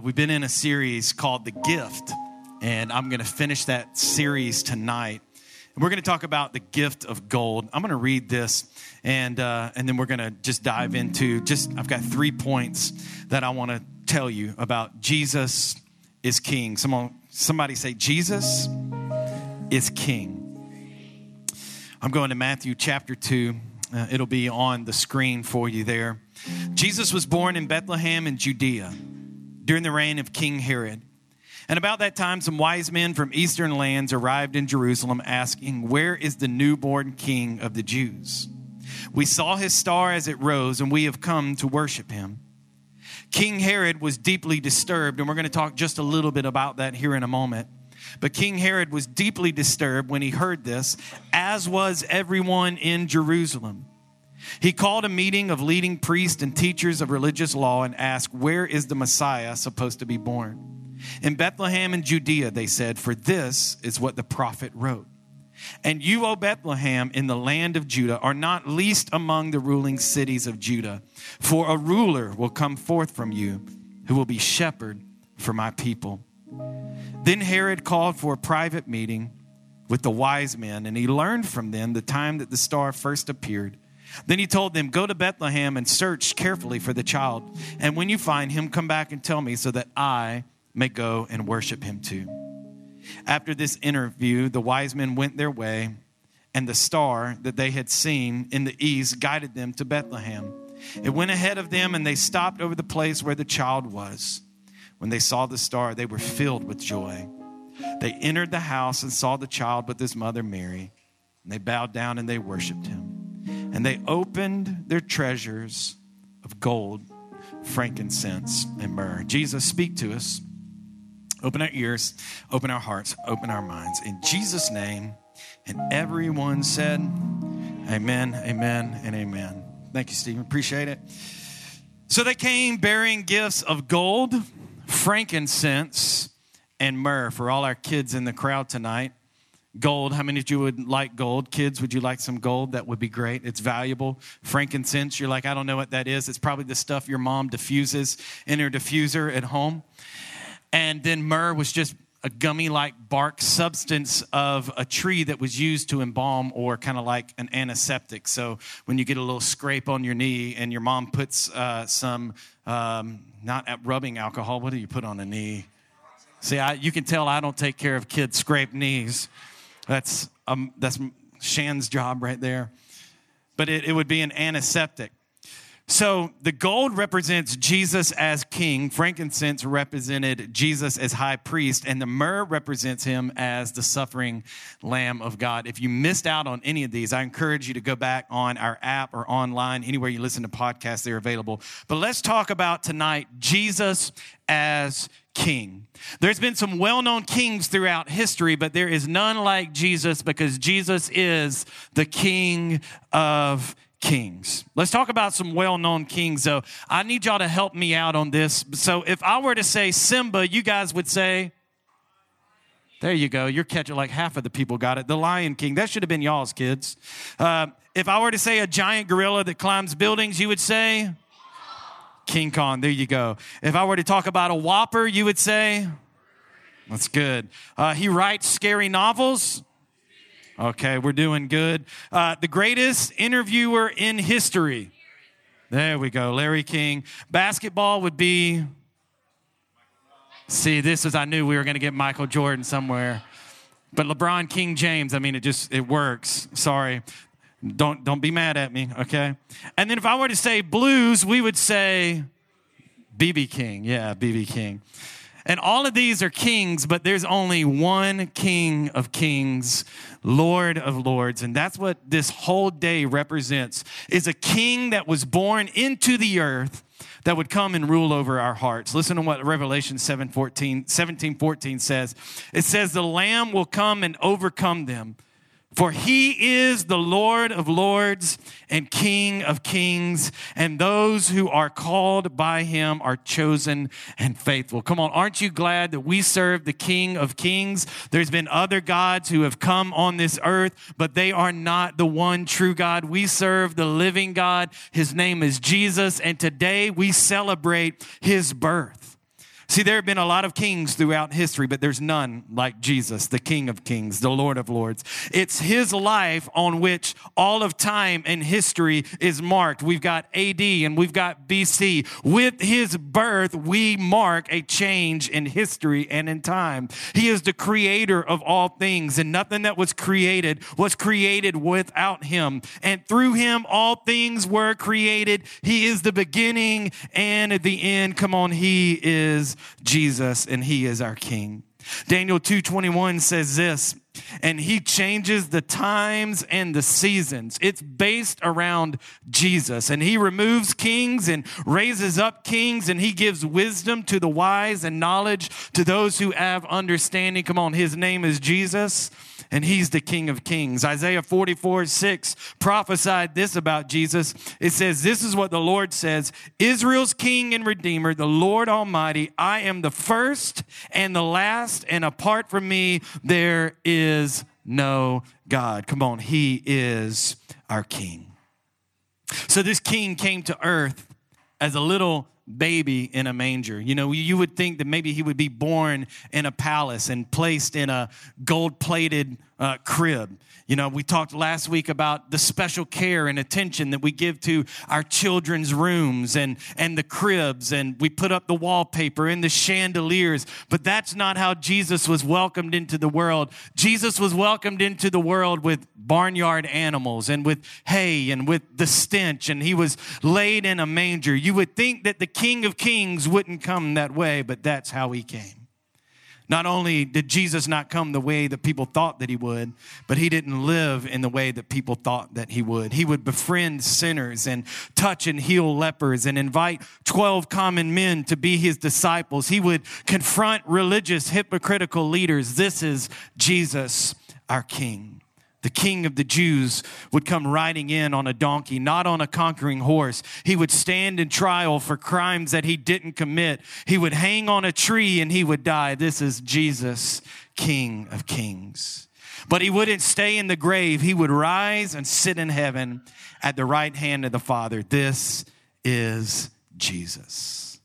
We've been in a series called The Gift, and I'm going to finish that series tonight. And we're going to talk about the gift of gold. I'm going to read this, and uh, and then we're going to just dive into just. I've got three points that I want to tell you about. Jesus is King. Someone, somebody say Jesus is King. I'm going to Matthew chapter two. Uh, it'll be on the screen for you there. Jesus was born in Bethlehem in Judea during the reign of King Herod. And about that time, some wise men from eastern lands arrived in Jerusalem asking, Where is the newborn king of the Jews? We saw his star as it rose, and we have come to worship him. King Herod was deeply disturbed, and we're going to talk just a little bit about that here in a moment. But King Herod was deeply disturbed when he heard this, as was everyone in Jerusalem. He called a meeting of leading priests and teachers of religious law and asked, Where is the Messiah supposed to be born? In Bethlehem in Judea, they said, For this is what the prophet wrote. And you, O Bethlehem, in the land of Judah, are not least among the ruling cities of Judah, for a ruler will come forth from you who will be shepherd for my people. Then Herod called for a private meeting with the wise men, and he learned from them the time that the star first appeared. Then he told them, Go to Bethlehem and search carefully for the child. And when you find him, come back and tell me so that I may go and worship him too. After this interview, the wise men went their way, and the star that they had seen in the east guided them to Bethlehem. It went ahead of them, and they stopped over the place where the child was. When they saw the star, they were filled with joy. They entered the house and saw the child with his mother Mary, and they bowed down and they worshiped him. And they opened their treasures of gold, frankincense, and myrrh. Jesus, speak to us. Open our ears, open our hearts, open our minds. In Jesus' name. And everyone said, Amen, amen, and amen. Thank you, Stephen. Appreciate it. So they came bearing gifts of gold, frankincense, and myrrh for all our kids in the crowd tonight. Gold, how many of you would like gold? Kids, would you like some gold? That would be great. It's valuable. Frankincense, you're like, I don't know what that is. It's probably the stuff your mom diffuses in her diffuser at home. And then myrrh was just a gummy like bark substance of a tree that was used to embalm or kind of like an antiseptic. So when you get a little scrape on your knee and your mom puts uh, some, um, not rubbing alcohol, what do you put on a knee? See, I, you can tell I don't take care of kids' scraped knees. That's, um, that's Shan's job right there. But it, it would be an antiseptic. So the gold represents Jesus as king, frankincense represented Jesus as high priest, and the myrrh represents him as the suffering Lamb of God. If you missed out on any of these, I encourage you to go back on our app or online, anywhere you listen to podcasts, they're available. But let's talk about tonight Jesus as king. There's been some well known kings throughout history, but there is none like Jesus because Jesus is the king of kings. Let's talk about some well known kings, though. I need y'all to help me out on this. So if I were to say Simba, you guys would say, there you go. You're catching like half of the people got it. The Lion King. That should have been y'all's kids. Uh, if I were to say a giant gorilla that climbs buildings, you would say King Kong. There you go. If I were to talk about a whopper, you would say, that's good. Uh, he writes scary novels. Okay, we're doing good. Uh, the greatest interviewer in history. There we go, Larry King. Basketball would be. See, this is I knew we were going to get Michael Jordan somewhere, but LeBron King James. I mean, it just it works. Sorry, don't don't be mad at me, okay? And then if I were to say blues, we would say BB King. Yeah, BB King. And all of these are kings, but there's only one king of kings, Lord of lords. And that's what this whole day represents is a king that was born into the earth that would come and rule over our hearts. Listen to what Revelation 7, 14, 17, 14 says. It says, the lamb will come and overcome them for he is the Lord of lords and King of kings, and those who are called by him are chosen and faithful. Come on, aren't you glad that we serve the King of kings? There's been other gods who have come on this earth, but they are not the one true God. We serve the living God. His name is Jesus, and today we celebrate his birth. See, there have been a lot of kings throughout history, but there's none like Jesus, the King of Kings, the Lord of Lords. It's his life on which all of time and history is marked. We've got AD and we've got BC. With his birth, we mark a change in history and in time. He is the creator of all things, and nothing that was created was created without him. And through him, all things were created. He is the beginning and the end. Come on, he is Jesus and he is our king. Daniel 2:21 says this, and he changes the times and the seasons. It's based around Jesus, and he removes kings and raises up kings, and he gives wisdom to the wise and knowledge to those who have understanding. Come on, his name is Jesus and he's the King of Kings. Isaiah 44 6 prophesied this about Jesus. It says, This is what the Lord says Israel's King and Redeemer, the Lord Almighty, I am the first and the last, and apart from me, there is no God. Come on, he is our King. So this King came to earth as a little baby in a manger. You know, you would think that maybe he would be born in a palace and placed in a gold plated uh, crib. You know, we talked last week about the special care and attention that we give to our children's rooms and, and the cribs, and we put up the wallpaper and the chandeliers. But that's not how Jesus was welcomed into the world. Jesus was welcomed into the world with barnyard animals and with hay and with the stench, and he was laid in a manger. You would think that the King of Kings wouldn't come that way, but that's how he came. Not only did Jesus not come the way that people thought that he would, but he didn't live in the way that people thought that he would. He would befriend sinners and touch and heal lepers and invite 12 common men to be his disciples. He would confront religious, hypocritical leaders. This is Jesus, our King the king of the Jews, would come riding in on a donkey, not on a conquering horse. He would stand in trial for crimes that he didn't commit. He would hang on a tree and he would die. This is Jesus, King of Kings. But he wouldn't stay in the grave. He would rise and sit in heaven at the right hand of the Father. This is Jesus.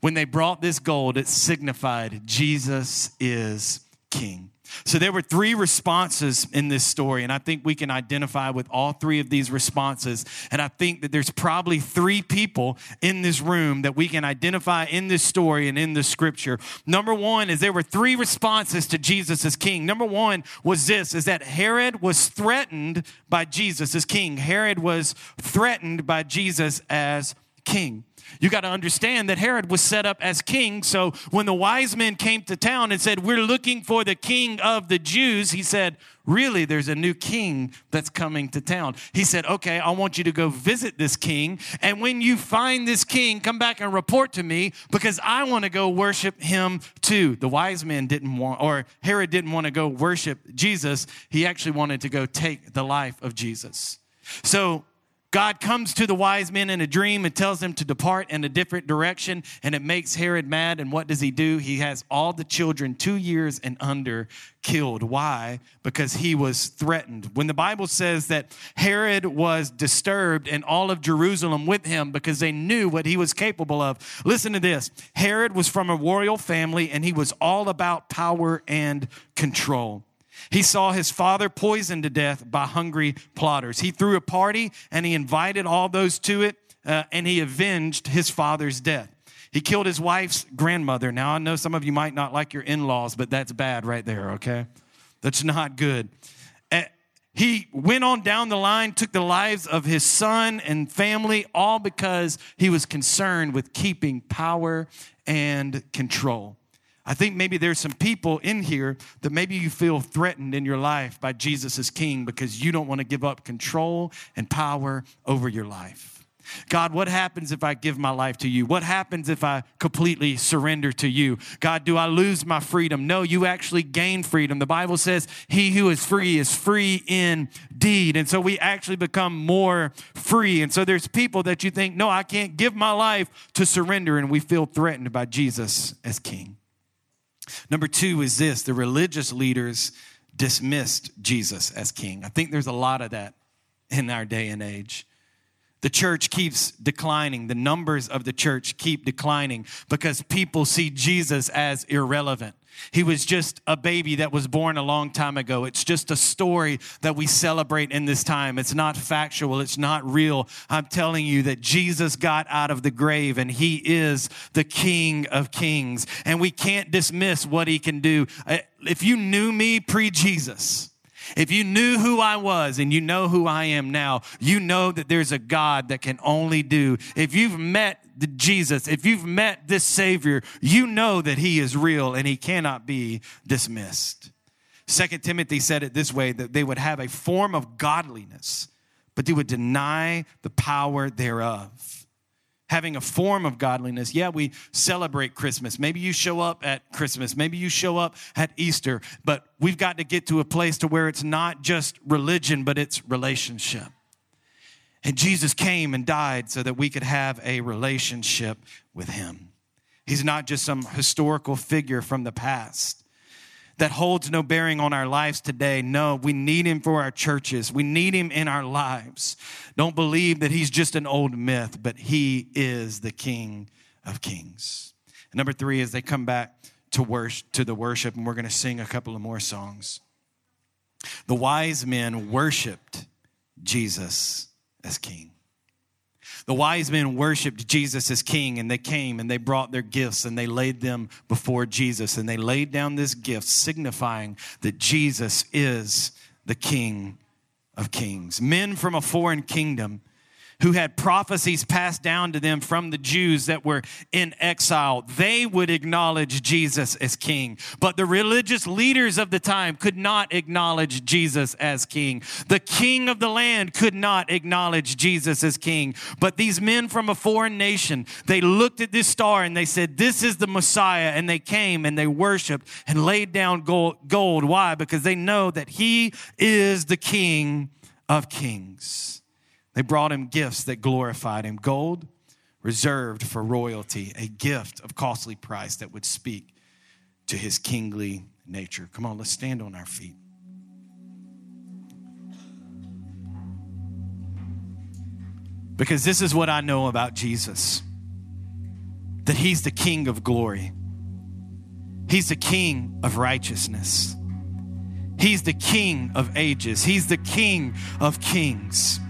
When they brought this gold, it signified Jesus is King. So there were three responses in this story, and I think we can identify with all three of these responses. And I think that there's probably three people in this room that we can identify in this story and in the scripture. Number one is there were three responses to Jesus as king. Number one was this is that Herod was threatened by Jesus as king. Herod was threatened by Jesus as king. You got to understand that Herod was set up as king. So when the wise men came to town and said, We're looking for the king of the Jews, he said, Really, there's a new king that's coming to town. He said, Okay, I want you to go visit this king. And when you find this king, come back and report to me because I want to go worship him too. The wise men didn't want, or Herod didn't want to go worship Jesus. He actually wanted to go take the life of Jesus. So God comes to the wise men in a dream and tells them to depart in a different direction, and it makes Herod mad. And what does he do? He has all the children two years and under killed. Why? Because he was threatened. When the Bible says that Herod was disturbed and all of Jerusalem with him because they knew what he was capable of, listen to this Herod was from a royal family and he was all about power and control. He saw his father poisoned to death by hungry plotters. He threw a party and he invited all those to it uh, and he avenged his father's death. He killed his wife's grandmother. Now, I know some of you might not like your in laws, but that's bad right there, okay? That's not good. Uh, he went on down the line, took the lives of his son and family, all because he was concerned with keeping power and control. I think maybe there's some people in here that maybe you feel threatened in your life by Jesus as King because you don't want to give up control and power over your life. God, what happens if I give my life to you? What happens if I completely surrender to you? God, do I lose my freedom? No, you actually gain freedom. The Bible says, He who is free is free indeed. And so we actually become more free. And so there's people that you think, no, I can't give my life to surrender. And we feel threatened by Jesus as King. Number two is this the religious leaders dismissed Jesus as king. I think there's a lot of that in our day and age. The church keeps declining. The numbers of the church keep declining because people see Jesus as irrelevant. He was just a baby that was born a long time ago. It's just a story that we celebrate in this time. It's not factual. It's not real. I'm telling you that Jesus got out of the grave and he is the King of Kings. And we can't dismiss what he can do. Uh, if you knew me pre Jesus, if you knew who I was and you know who I am now, you know that there's a God that can only do. If you've met Jesus, if you've met this Savior, you know that He is real and He cannot be dismissed. Second Timothy said it this way that they would have a form of godliness, but they would deny the power thereof having a form of godliness. Yeah, we celebrate Christmas. Maybe you show up at Christmas. Maybe you show up at Easter, but we've got to get to a place to where it's not just religion, but it's relationship. And Jesus came and died so that we could have a relationship with him. He's not just some historical figure from the past that holds no bearing on our lives today. No, we need him for our churches. We need him in our lives. Don't believe that he's just an old myth, but he is the King of Kings. And number three is they come back to worship to the worship, and we're going to sing a couple of more songs. The wise men worshiped Jesus as king. The wise men worshiped Jesus as king, and they came and they brought their gifts and they laid them before Jesus. And they laid down this gift, signifying that Jesus is the King of kings. Men from a foreign kingdom who had prophecies passed down to them from the Jews that were in exile, they would acknowledge Jesus as king. But the religious leaders of the time could not acknowledge Jesus as king. The king of the land could not acknowledge Jesus as king. But these men from a foreign nation, they looked at this star and they said, This is the Messiah. And they came and they worshiped and laid down gold. Why? Because they know that he is the king of kings. They brought him gifts that glorified him gold reserved for royalty, a gift of costly price that would speak to his kingly nature. Come on, let's stand on our feet. Because this is what I know about Jesus that he's the king of glory, he's the king of righteousness, he's the king of ages, he's the king of kings.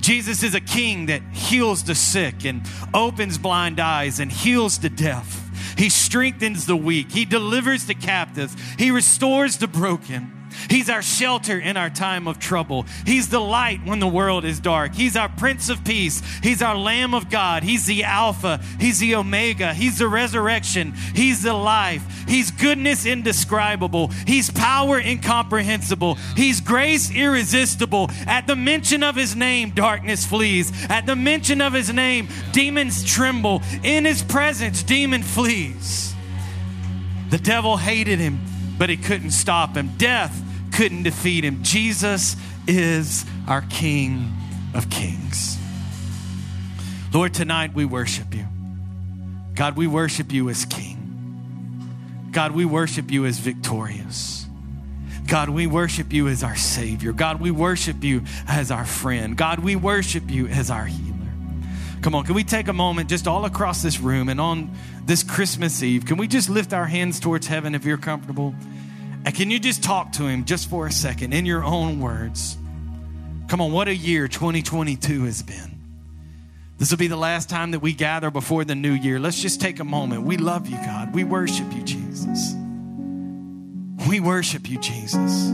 Jesus is a king that heals the sick and opens blind eyes and heals the deaf. He strengthens the weak. He delivers the captives. He restores the broken. He's our shelter in our time of trouble. He's the light when the world is dark. He's our Prince of Peace. He's our Lamb of God. He's the Alpha. He's the Omega. He's the resurrection. He's the life. He's goodness indescribable. He's power incomprehensible. He's grace irresistible. At the mention of his name, darkness flees. At the mention of his name, demons tremble. In his presence, demon flees. The devil hated him but he couldn't stop him. Death couldn't defeat him. Jesus is our King of Kings. Lord, tonight we worship you. God, we worship you as King. God, we worship you as victorious. God, we worship you as our Savior. God, we worship you as our friend. God, we worship you as our healer. Come on, can we take a moment just all across this room and on this Christmas Eve? Can we just lift our hands towards heaven if you're comfortable? And can you just talk to him just for a second in your own words? Come on, what a year 2022 has been. This will be the last time that we gather before the new year. Let's just take a moment. We love you, God. We worship you, Jesus. We worship you, Jesus.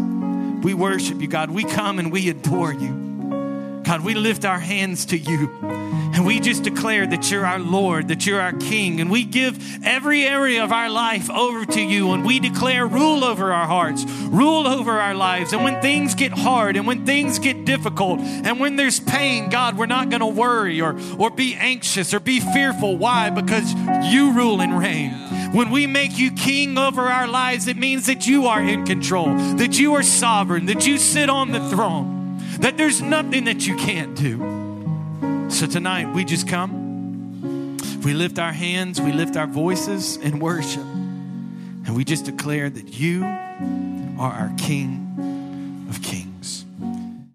We worship you, God. We come and we adore you. God, we lift our hands to you and we just declare that you're our Lord, that you're our King, and we give every area of our life over to you and we declare rule over our hearts, rule over our lives. And when things get hard and when things get difficult and when there's pain, God, we're not going to worry or, or be anxious or be fearful. Why? Because you rule and reign. When we make you king over our lives, it means that you are in control, that you are sovereign, that you sit on the throne that there's nothing that you can't do. So tonight, we just come, we lift our hands, we lift our voices in worship, and we just declare that you are our King of Kings.